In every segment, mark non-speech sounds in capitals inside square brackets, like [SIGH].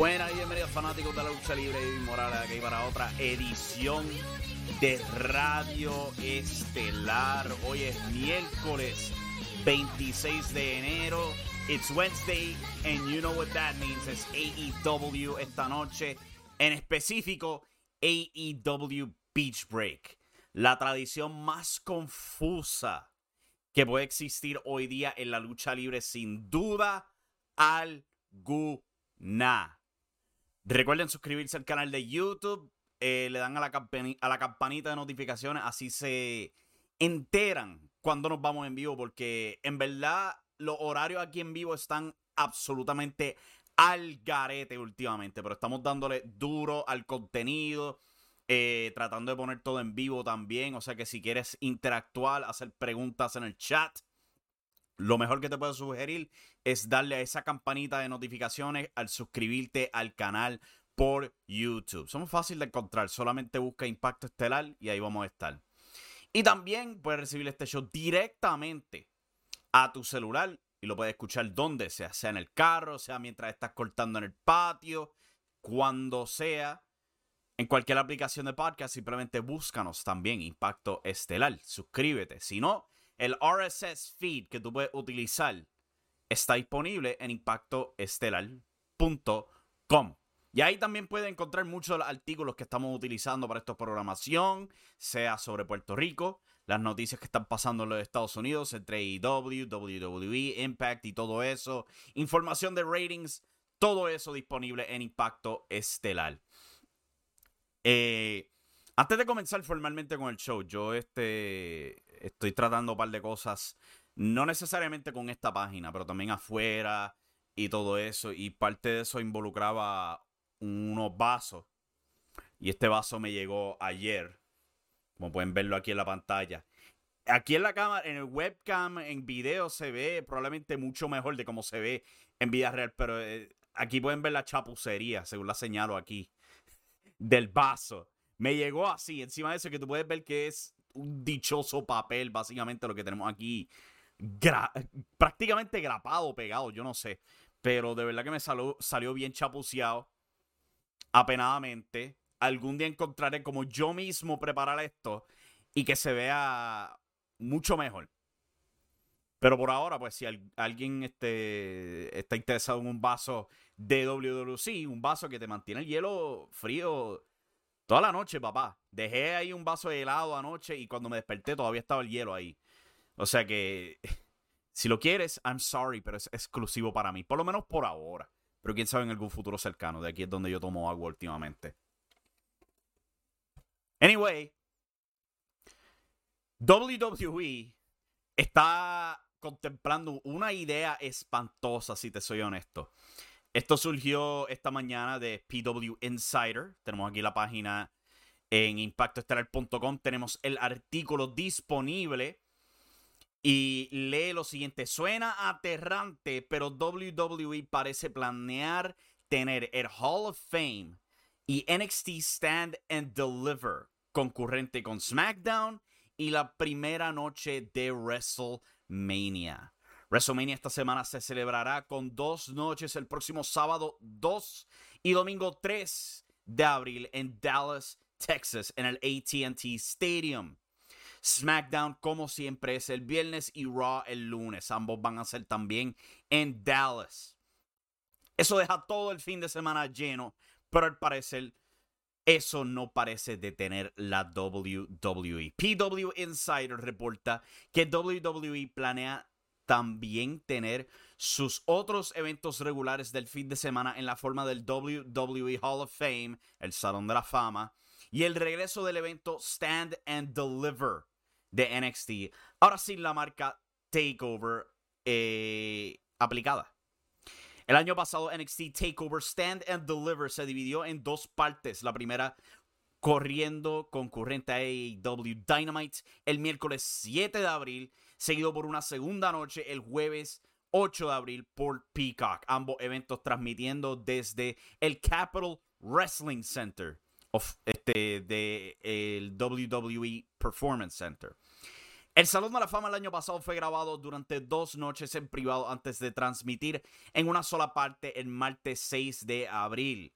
Buenas y bienvenidos fanáticos de la lucha libre y Morales aquí para otra edición de Radio Estelar. Hoy es miércoles 26 de enero. It's Wednesday and you know what that means. Es AEW esta noche. En específico, AEW Beach Break. La tradición más confusa que puede existir hoy día en la lucha libre sin duda alguna. Recuerden suscribirse al canal de YouTube. eh, le dan a la, campanita de notificaciones. Así se enteran cuando nos vamos en vivo. Porque en verdad los horarios aquí en vivo están absolutamente al garete últimamente. Pero estamos dándole duro al contenido. eh, tratando de poner todo en vivo también. O sea que si quieres interactuar, hacer preguntas en el chat. Lo mejor que te puedo sugerir es darle a esa campanita de notificaciones al suscribirte al canal por YouTube. Somos fáciles de encontrar, solamente busca Impacto Estelar y ahí vamos a estar. Y también puedes recibir este show directamente a tu celular y lo puedes escuchar donde sea, sea en el carro, sea mientras estás cortando en el patio, cuando sea. En cualquier aplicación de podcast, simplemente búscanos también Impacto Estelar. Suscríbete. Si no, el RSS feed que tú puedes utilizar está disponible en impactoestelar.com. Y ahí también puedes encontrar muchos de los artículos que estamos utilizando para esta programación, sea sobre Puerto Rico, las noticias que están pasando en los Estados Unidos, entre AEW, WWE, Impact y todo eso, información de ratings, todo eso disponible en Impacto Estelar. Eh, antes de comenzar formalmente con el show, yo este, estoy tratando un par de cosas, no necesariamente con esta página, pero también afuera y todo eso. Y parte de eso involucraba unos vasos. Y este vaso me llegó ayer, como pueden verlo aquí en la pantalla. Aquí en la cámara, en el webcam, en video se ve probablemente mucho mejor de cómo se ve en vida real, pero eh, aquí pueden ver la chapucería, según la señalo aquí, del vaso. Me llegó así, encima de eso que tú puedes ver que es un dichoso papel, básicamente lo que tenemos aquí, gra prácticamente grapado, pegado, yo no sé. Pero de verdad que me salió, salió bien chapuceado, apenadamente. Algún día encontraré como yo mismo preparar esto y que se vea mucho mejor. Pero por ahora, pues si al alguien este, está interesado en un vaso de WWC, un vaso que te mantiene el hielo frío Toda la noche, papá. Dejé ahí un vaso de helado anoche y cuando me desperté todavía estaba el hielo ahí. O sea que, [LAUGHS] si lo quieres, I'm sorry, pero es exclusivo para mí. Por lo menos por ahora. Pero quién sabe en algún futuro cercano. De aquí es donde yo tomo agua últimamente. Anyway, WWE está contemplando una idea espantosa, si te soy honesto. Esto surgió esta mañana de PW Insider. Tenemos aquí la página en impactoestelar.com. Tenemos el artículo disponible. Y lee lo siguiente. Suena aterrante, pero WWE parece planear tener el Hall of Fame y NXT Stand and Deliver concurrente con SmackDown y la primera noche de WrestleMania. WrestleMania esta semana se celebrará con dos noches el próximo sábado 2 y domingo 3 de abril en Dallas, Texas, en el ATT Stadium. SmackDown, como siempre, es el viernes y Raw el lunes. Ambos van a ser también en Dallas. Eso deja todo el fin de semana lleno, pero al parecer eso no parece detener la WWE. PW Insider reporta que WWE planea también tener sus otros eventos regulares del fin de semana en la forma del WWE Hall of Fame, el Salón de la Fama, y el regreso del evento Stand and Deliver de NXT, ahora sin la marca Takeover eh, aplicada. El año pasado NXT Takeover Stand and Deliver se dividió en dos partes. La primera corriendo concurrente a AEW Dynamite el miércoles 7 de abril, seguido por una segunda noche el jueves 8 de abril por Peacock. Ambos eventos transmitiendo desde el Capital Wrestling Center of, este, de el WWE Performance Center. El Salón de la Fama el año pasado fue grabado durante dos noches en privado antes de transmitir en una sola parte el martes 6 de abril.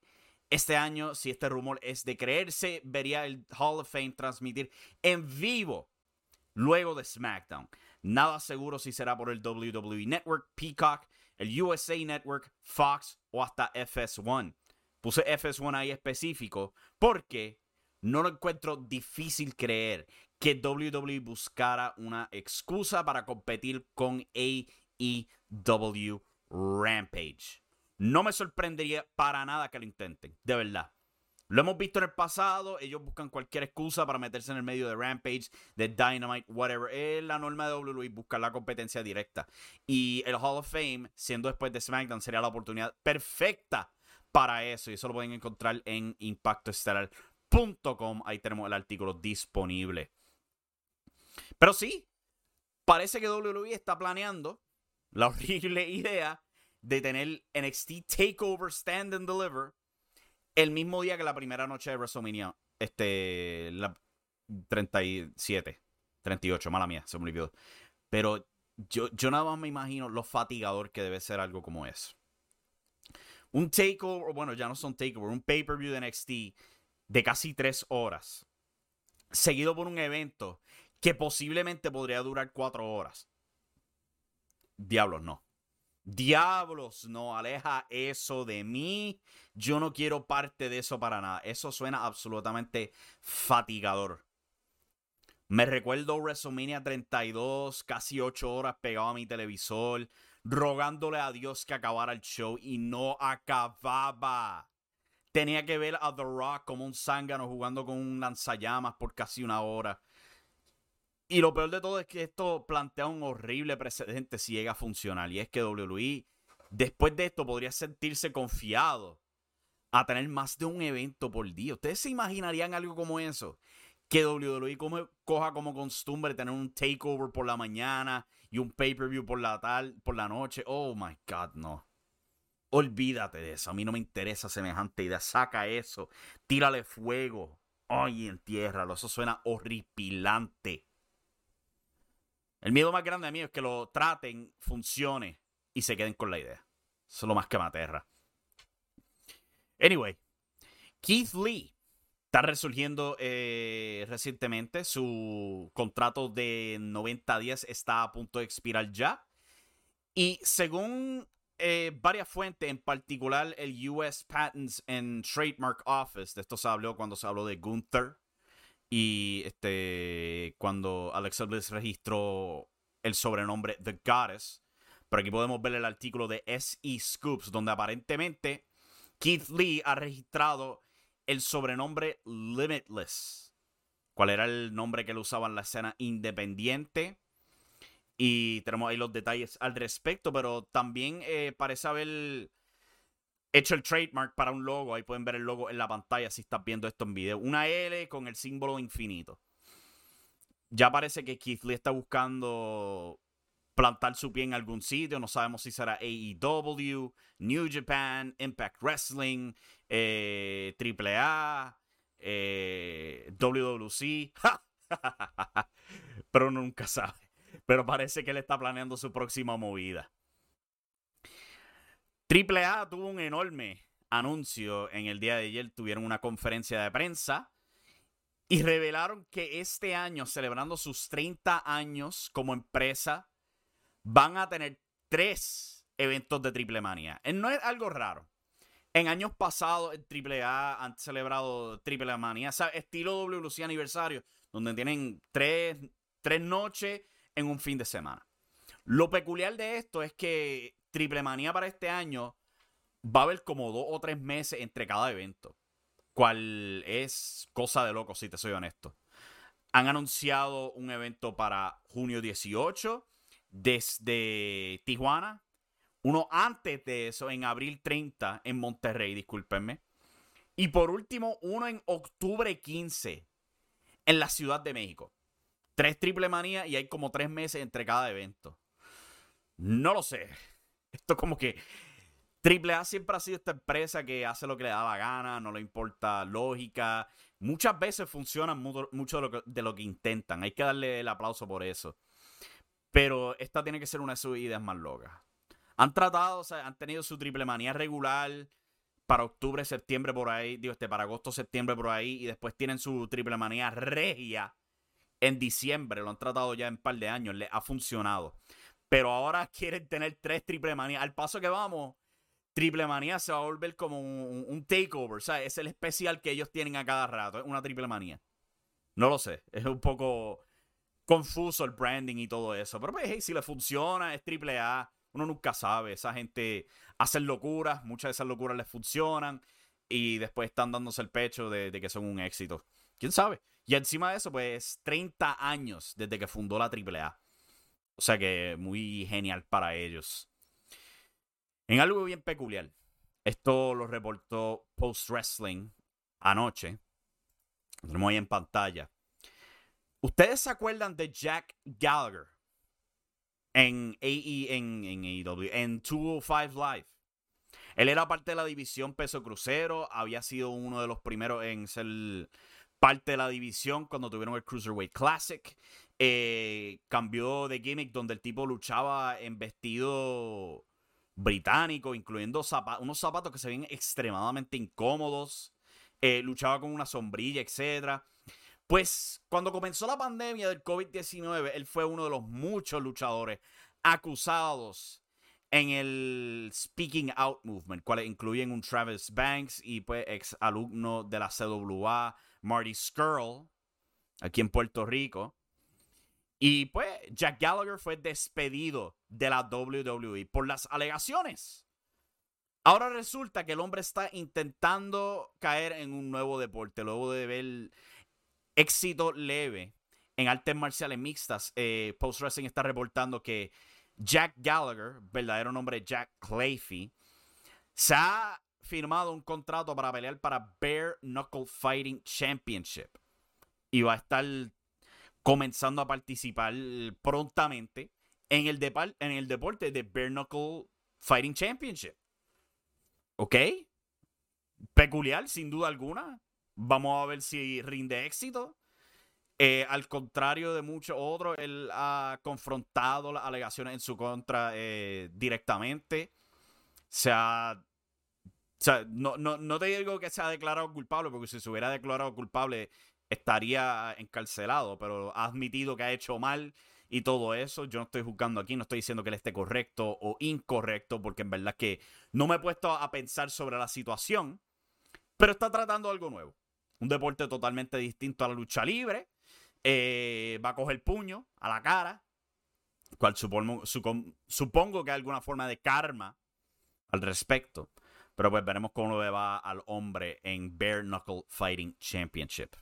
Este año, si este rumor es de creerse, vería el Hall of Fame transmitir en vivo luego de SmackDown. Nada seguro si será por el WWE Network, Peacock, el USA Network, Fox o hasta FS1. Puse FS1 ahí específico porque no lo encuentro difícil creer que WWE buscara una excusa para competir con AEW Rampage. No me sorprendería para nada que lo intenten, de verdad. Lo hemos visto en el pasado, ellos buscan cualquier excusa para meterse en el medio de Rampage, de Dynamite, whatever. Es la norma de WWE buscar la competencia directa. Y el Hall of Fame, siendo después de SmackDown, sería la oportunidad perfecta para eso. Y eso lo pueden encontrar en impactoestelar.com. Ahí tenemos el artículo disponible. Pero sí, parece que WWE está planeando la [LAUGHS] horrible idea de tener NXT Takeover Stand and Deliver el mismo día que la primera noche de WrestleMania. Este, la 37, 38, mala mía, se me olvidó. Pero yo, yo nada más me imagino lo fatigador que debe ser algo como eso. Un takeover, bueno, ya no son takeover, un pay-per-view de NXT de casi tres horas, seguido por un evento que posiblemente podría durar cuatro horas. Diablos, no. Diablos, no, aleja eso de mí. Yo no quiero parte de eso para nada. Eso suena absolutamente fatigador. Me recuerdo WrestleMania 32, casi ocho horas pegado a mi televisor, rogándole a Dios que acabara el show y no acababa. Tenía que ver a The Rock como un zángano jugando con un lanzallamas por casi una hora. Y lo peor de todo es que esto plantea un horrible precedente si llega a funcionar. Y es que WWE, después de esto, podría sentirse confiado a tener más de un evento por día. ¿Ustedes se imaginarían algo como eso? Que WWE coja como costumbre tener un takeover por la mañana y un pay-per-view por la tal, por la noche. Oh my God, no. Olvídate de eso. A mí no me interesa semejante idea. Saca eso. Tírale fuego. Ay, entiérralo. Eso suena horripilante. El miedo más grande mío es que lo traten, funcione y se queden con la idea. Eso es lo más que me aterra. Anyway, Keith Lee está resurgiendo eh, recientemente. Su contrato de 90 días está a punto de expirar ya. Y según eh, varias fuentes, en particular el US Patents and Trademark Office. De esto se habló cuando se habló de Gunther. Y este cuando Alexa Bliss registró el sobrenombre The Goddess. Pero aquí podemos ver el artículo de SE Scoops, donde aparentemente Keith Lee ha registrado el sobrenombre Limitless. ¿Cuál era el nombre que él usaba en la escena independiente? Y tenemos ahí los detalles al respecto, pero también eh, parece haber hecho el trademark para un logo. Ahí pueden ver el logo en la pantalla si estás viendo esto en video. Una L con el símbolo infinito. Ya parece que Keith Lee está buscando plantar su pie en algún sitio. No sabemos si será AEW, New Japan, Impact Wrestling, eh, AAA, eh, WWC. [LAUGHS] Pero nunca sabe. Pero parece que él está planeando su próxima movida. AAA tuvo un enorme anuncio en el día de ayer. Tuvieron una conferencia de prensa y revelaron que este año, celebrando sus 30 años como empresa, van a tener tres eventos de Triple Manía. Eh, no es algo raro. En años pasados, el AAA han celebrado Triple Manía, estilo WLC aniversario, donde tienen tres, tres noches en un fin de semana. Lo peculiar de esto es que Triple Manía para este año va a haber como dos o tres meses entre cada evento. Cual es cosa de loco, si te soy honesto. Han anunciado un evento para junio 18 desde Tijuana. Uno antes de eso, en abril 30, en Monterrey, discúlpenme. Y por último, uno en octubre 15, en la Ciudad de México. Tres triple manía y hay como tres meses entre cada evento. No lo sé. Esto como que Triple A siempre ha sido esta empresa que hace lo que le da la gana, no le importa lógica. Muchas veces funcionan mucho, de, lo que, de lo que intentan. Hay que darle el aplauso por eso. Pero esta tiene que ser una de sus ideas más locas. Han tratado, o sea, han tenido su triple manía regular para octubre, septiembre por ahí, digo, este, para agosto, septiembre por ahí, y después tienen su triple manía regia en diciembre, lo han tratado ya en un par de años, le ha funcionado. Pero ahora quieren tener tres triple manías. Al paso que vamos, triple manía se va a volver como un, takeover. O sea, es el especial que ellos tienen a cada rato. Es una triple manía. No lo sé. Es un poco confuso el branding y todo eso. Pero pues, si le funciona, es triple A. Uno nunca sabe. Esa gente hace locuras. Muchas de esas locuras les funcionan. Y después están dándose el pecho de que son un éxito. ¿Quién sabe? Y encima de eso, pues 30 años desde que fundó la AAA. O sea que muy genial para ellos. En algo bien peculiar. Esto lo reportó Post Wrestling anoche. Lo tenemos ahí en pantalla. ¿Ustedes se acuerdan de Jack Gallagher en AE, en, en AEW, en 205 Live? Él era parte de la división peso crucero, había sido uno de los primeros en ser parte de la división cuando tuvieron el Cruiserweight Classic. Eh, cambió de gimmick donde el tipo luchaba en vestido británico, incluyendo unos zapatos que se ven extremadamente incómodos. Eh, luchaba con una sombrilla, etc. Pues cuando comenzó la pandemia del COVID-19, él fue uno de los muchos luchadores acusados en el Speaking Out Movement, cuales incluyen un Travis Banks y pues ex alumno de la CWA, Marty Skrull, aquí en Puerto Rico. Y pues Jack Gallagher fue despedido de la WWE por las alegaciones. Ahora resulta que el hombre está intentando caer en un nuevo deporte, luego de ver éxito leve en artes marciales mixtas. Eh, Post Wrestling está reportando que Jack Gallagher, verdadero nombre Jack Clayfy, se ha firmado un contrato para pelear para Bare Knuckle Fighting Championship. Y va a estar comenzando a participar prontamente en el, en el deporte de Bare Fighting Championship. ¿Ok? Peculiar, sin duda alguna. Vamos a ver si rinde éxito. Eh, al contrario de muchos otros, él ha confrontado las alegaciones en su contra eh, directamente. Se ha o sea, no, no, no te digo que se ha declarado culpable, porque si se hubiera declarado culpable estaría encarcelado, pero ha admitido que ha hecho mal y todo eso. Yo no estoy juzgando aquí, no estoy diciendo que él esté correcto o incorrecto, porque en verdad que no me he puesto a pensar sobre la situación, pero está tratando algo nuevo. Un deporte totalmente distinto a la lucha libre. Eh, va a coger puño a la cara, cual supongo, supongo que hay alguna forma de karma al respecto. Pero pues veremos cómo le va al hombre en Bare Knuckle Fighting Championship.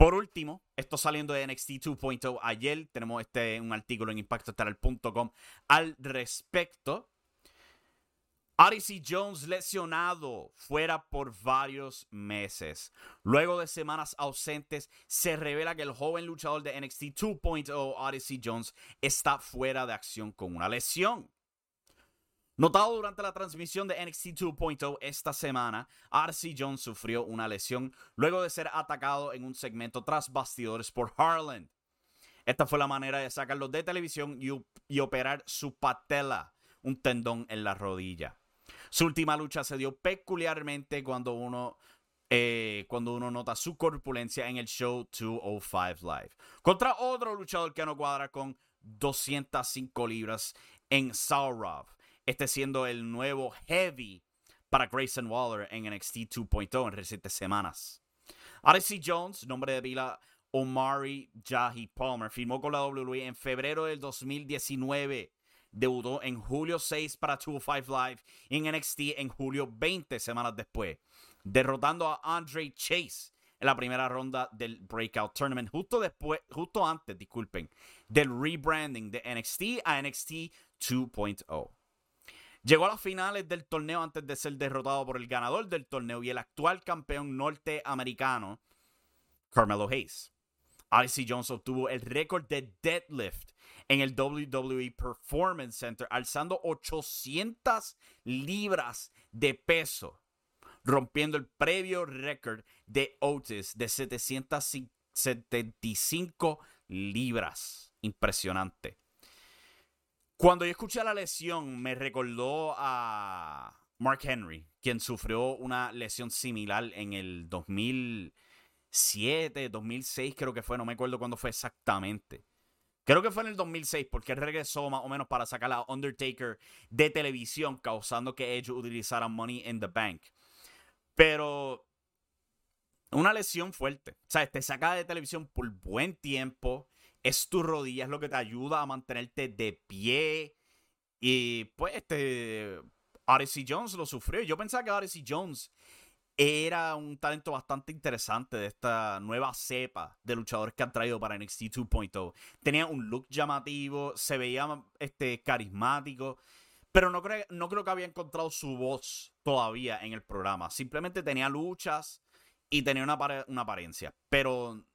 Por último, esto saliendo de NXT 2.0 ayer, tenemos este, un artículo en impactoestelar.com al respecto. Odyssey Jones lesionado fuera por varios meses. Luego de semanas ausentes, se revela que el joven luchador de NXT 2.0, Odyssey Jones, está fuera de acción con una lesión. Notado durante la transmisión de NXT 2.0 esta semana, RC Jones sufrió una lesión luego de ser atacado en un segmento tras bastidores por Harland. Esta fue la manera de sacarlo de televisión y, operar su patela, un tendón en la rodilla. Su última lucha se dio peculiarmente cuando uno, eh, cuando uno nota su corpulencia en el show 205 Live. Contra otro luchador que no cuadra con 205 libras en Saurov este siendo el nuevo heavy para Grayson Waller en NXT 2.0 en recientes semanas. RC Jones, nombre de Vila Omari Jahi Palmer, firmó con la WWE en febrero del 2019. Debutó en julio 6 para 205 Live y en NXT en julio 20 semanas después, derrotando a Andre Chase en la primera ronda del Breakout Tournament, justo después, justo antes, disculpen, del rebranding de NXT a NXT 2.0. Llegó a las finales del torneo antes de ser derrotado por el ganador del torneo y el actual campeón norteamericano, Carmelo Hayes. Icy Jones obtuvo el récord de deadlift en el WWE Performance Center, alzando 800 libras de peso, rompiendo el previo récord de Otis de 775 libras. Impresionante. Cuando yo escuché la lesión, me recordó a Mark Henry, quien sufrió una lesión similar en el 2007, 2006, creo que fue, no me acuerdo cuándo fue exactamente. Creo que fue en el 2006, porque regresó más o menos para sacar a Undertaker de televisión, causando que ellos utilizaran Money in the Bank. Pero una lesión fuerte. O sea, te saca de televisión por buen tiempo es tu rodilla, es lo que te ayuda a mantenerte de pie. Y pues este Odyssey Jones lo sufrió. Yo pensaba que Odyssey Jones era un talento bastante interesante de esta nueva cepa de luchadores que han traído para NXT 2.0. Tenía un look llamativo, se veía este, carismático, pero no creo, no creo que había encontrado su voz todavía en el programa. Simplemente tenía luchas y tenía una, una apariencia, pero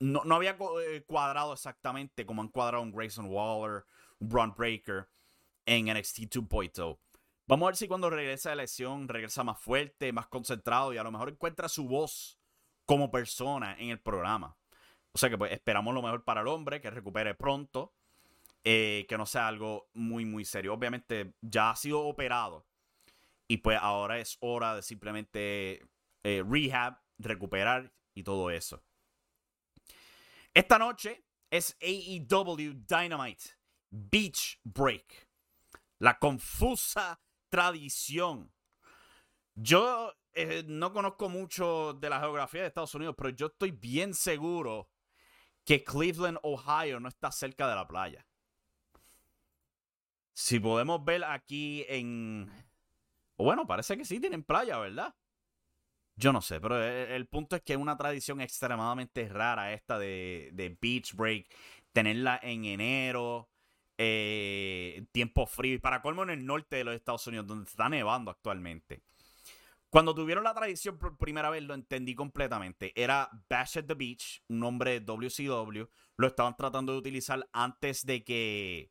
no, no había eh, cuadrado exactamente como han cuadrado un Grayson Waller, un Braun Breaker en NXT 2.0. Vamos a ver si cuando regresa de lesión regresa más fuerte, más concentrado y a lo mejor encuentra su voz como persona en el programa. O sea que pues esperamos lo mejor para el hombre, que recupere pronto, eh, que no sea algo muy, muy serio. Obviamente ya ha sido operado y pues ahora es hora de simplemente eh, rehab, recuperar y todo eso. Esta noche es AEW Dynamite Beach Break. La confusa tradición. Yo eh, no conozco mucho de la geografía de Estados Unidos, pero yo estoy bien seguro que Cleveland, Ohio no está cerca de la playa. Si podemos ver aquí en... Bueno, parece que sí tienen playa, ¿verdad? Yo no sé, pero e, el, punto es que es una tradición extremadamente rara esta de, Beach Break, tenerla en enero, eh, tiempo frío, y para colmo en el norte de los Estados Unidos, donde está nevando actualmente. Cuando tuvieron la tradición por primera vez lo entendí completamente. Era Bash at the Beach, un nombre de WCW. Lo estaban tratando de utilizar antes de que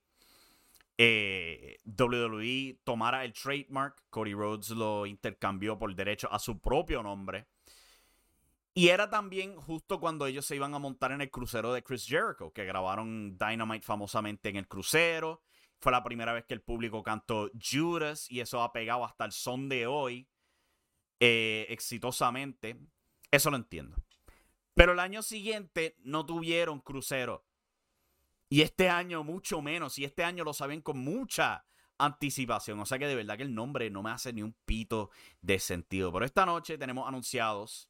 eh, WWE tomara el trademark, Cody Rhodes lo intercambió por derecho a su propio nombre. Y era también justo cuando ellos se iban a montar en el crucero de Chris Jericho, que grabaron Dynamite famosamente en el crucero. Fue la primera vez que el público cantó Judas y eso ha pegado hasta el son de hoy eh, exitosamente. Eso lo entiendo. Pero el año siguiente no tuvieron crucero. Y este año mucho menos. Y este año lo saben con mucha anticipación. O sea que de verdad que el nombre no me hace ni un pito de sentido. Pero esta noche tenemos anunciados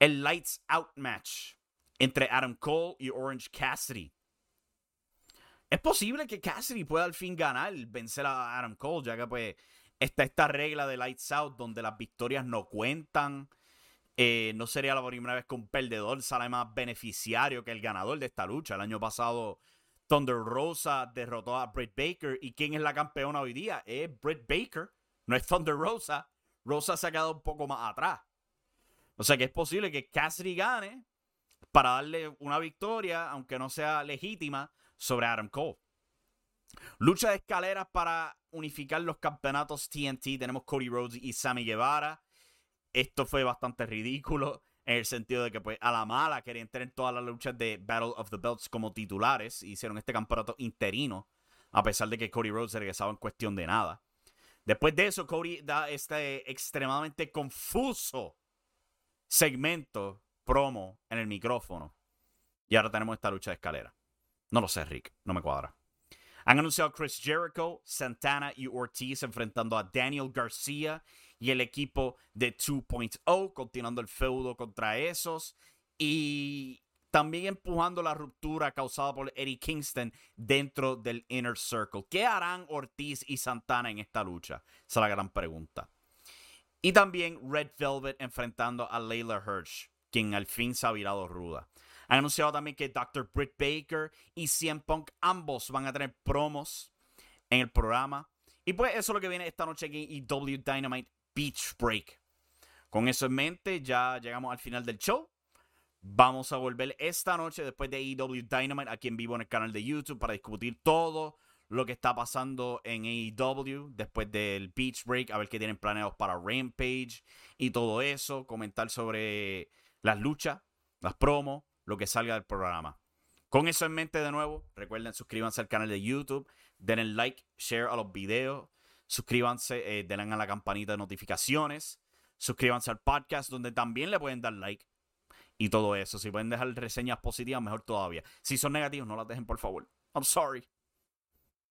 el Lights Out match entre Adam Cole y Orange Cassidy. Es posible que Cassidy pueda al fin ganar, vencer a Adam Cole, ya que pues está esta regla de Lights Out donde las victorias no cuentan. Eh, no sería la primera vez que un perdedor sale más beneficiario que el ganador de esta lucha. El año pasado Thunder Rosa derrotó a Britt Baker. ¿Y quién es la campeona hoy día? Es Britt Baker, no es Thunder Rosa. Rosa se ha quedado un poco más atrás. O sea que es posible que Cassidy gane para darle una victoria, aunque no sea legítima, sobre Adam Cole. Lucha de escaleras para unificar los campeonatos TNT. Tenemos Cody Rhodes y Sammy Guevara. Esto fue bastante ridículo en el sentido de que pues a la mala querían tener todas las luchas de Battle of the Belts como titulares. Hicieron este campeonato interino a pesar de que Cody Rhodes regresaba en cuestión de nada. Después de eso, Cody da este extremadamente confuso segmento promo en el micrófono. Y ahora tenemos esta lucha de escalera. No lo sé, Rick, no me cuadra. Han anunciado Chris Jericho, Santana y Ortiz enfrentando a Daniel García y el equipo de 2.0, continuando el feudo contra esos. Y también empujando la ruptura causada por Eddie Kingston dentro del Inner Circle. ¿Qué harán Ortiz y Santana en esta lucha? Esa es la gran pregunta. Y también Red Velvet enfrentando a Layla Hirsch, quien al fin se ha virado ruda. Han anunciado también que Dr. Britt Baker y CM Punk ambos van a tener promos en el programa. Y pues eso es lo que viene esta noche aquí en EW Dynamite Beach Break. Con eso en mente, ya llegamos al final del show. Vamos a volver esta noche después de EW Dynamite aquí en vivo en el canal de YouTube para discutir todo lo que está pasando en AEW después del Beach Break, a ver qué tienen planeados para Rampage y todo eso, comentar sobre las luchas, las promos, lo que salga del programa. Con eso en mente de nuevo, recuerden suscríbanse al canal de YouTube, denle like, share a los videos, suscríbanse, eh, denle a la campanita de notificaciones, suscríbanse al podcast donde también le pueden dar like y todo eso. Si pueden dejar reseñas positivas, mejor todavía. Si son negativos, no las dejen, por favor. I'm sorry.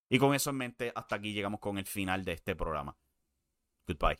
Y con eso en mente, hasta aquí llegamos con el final de este programa. Goodbye.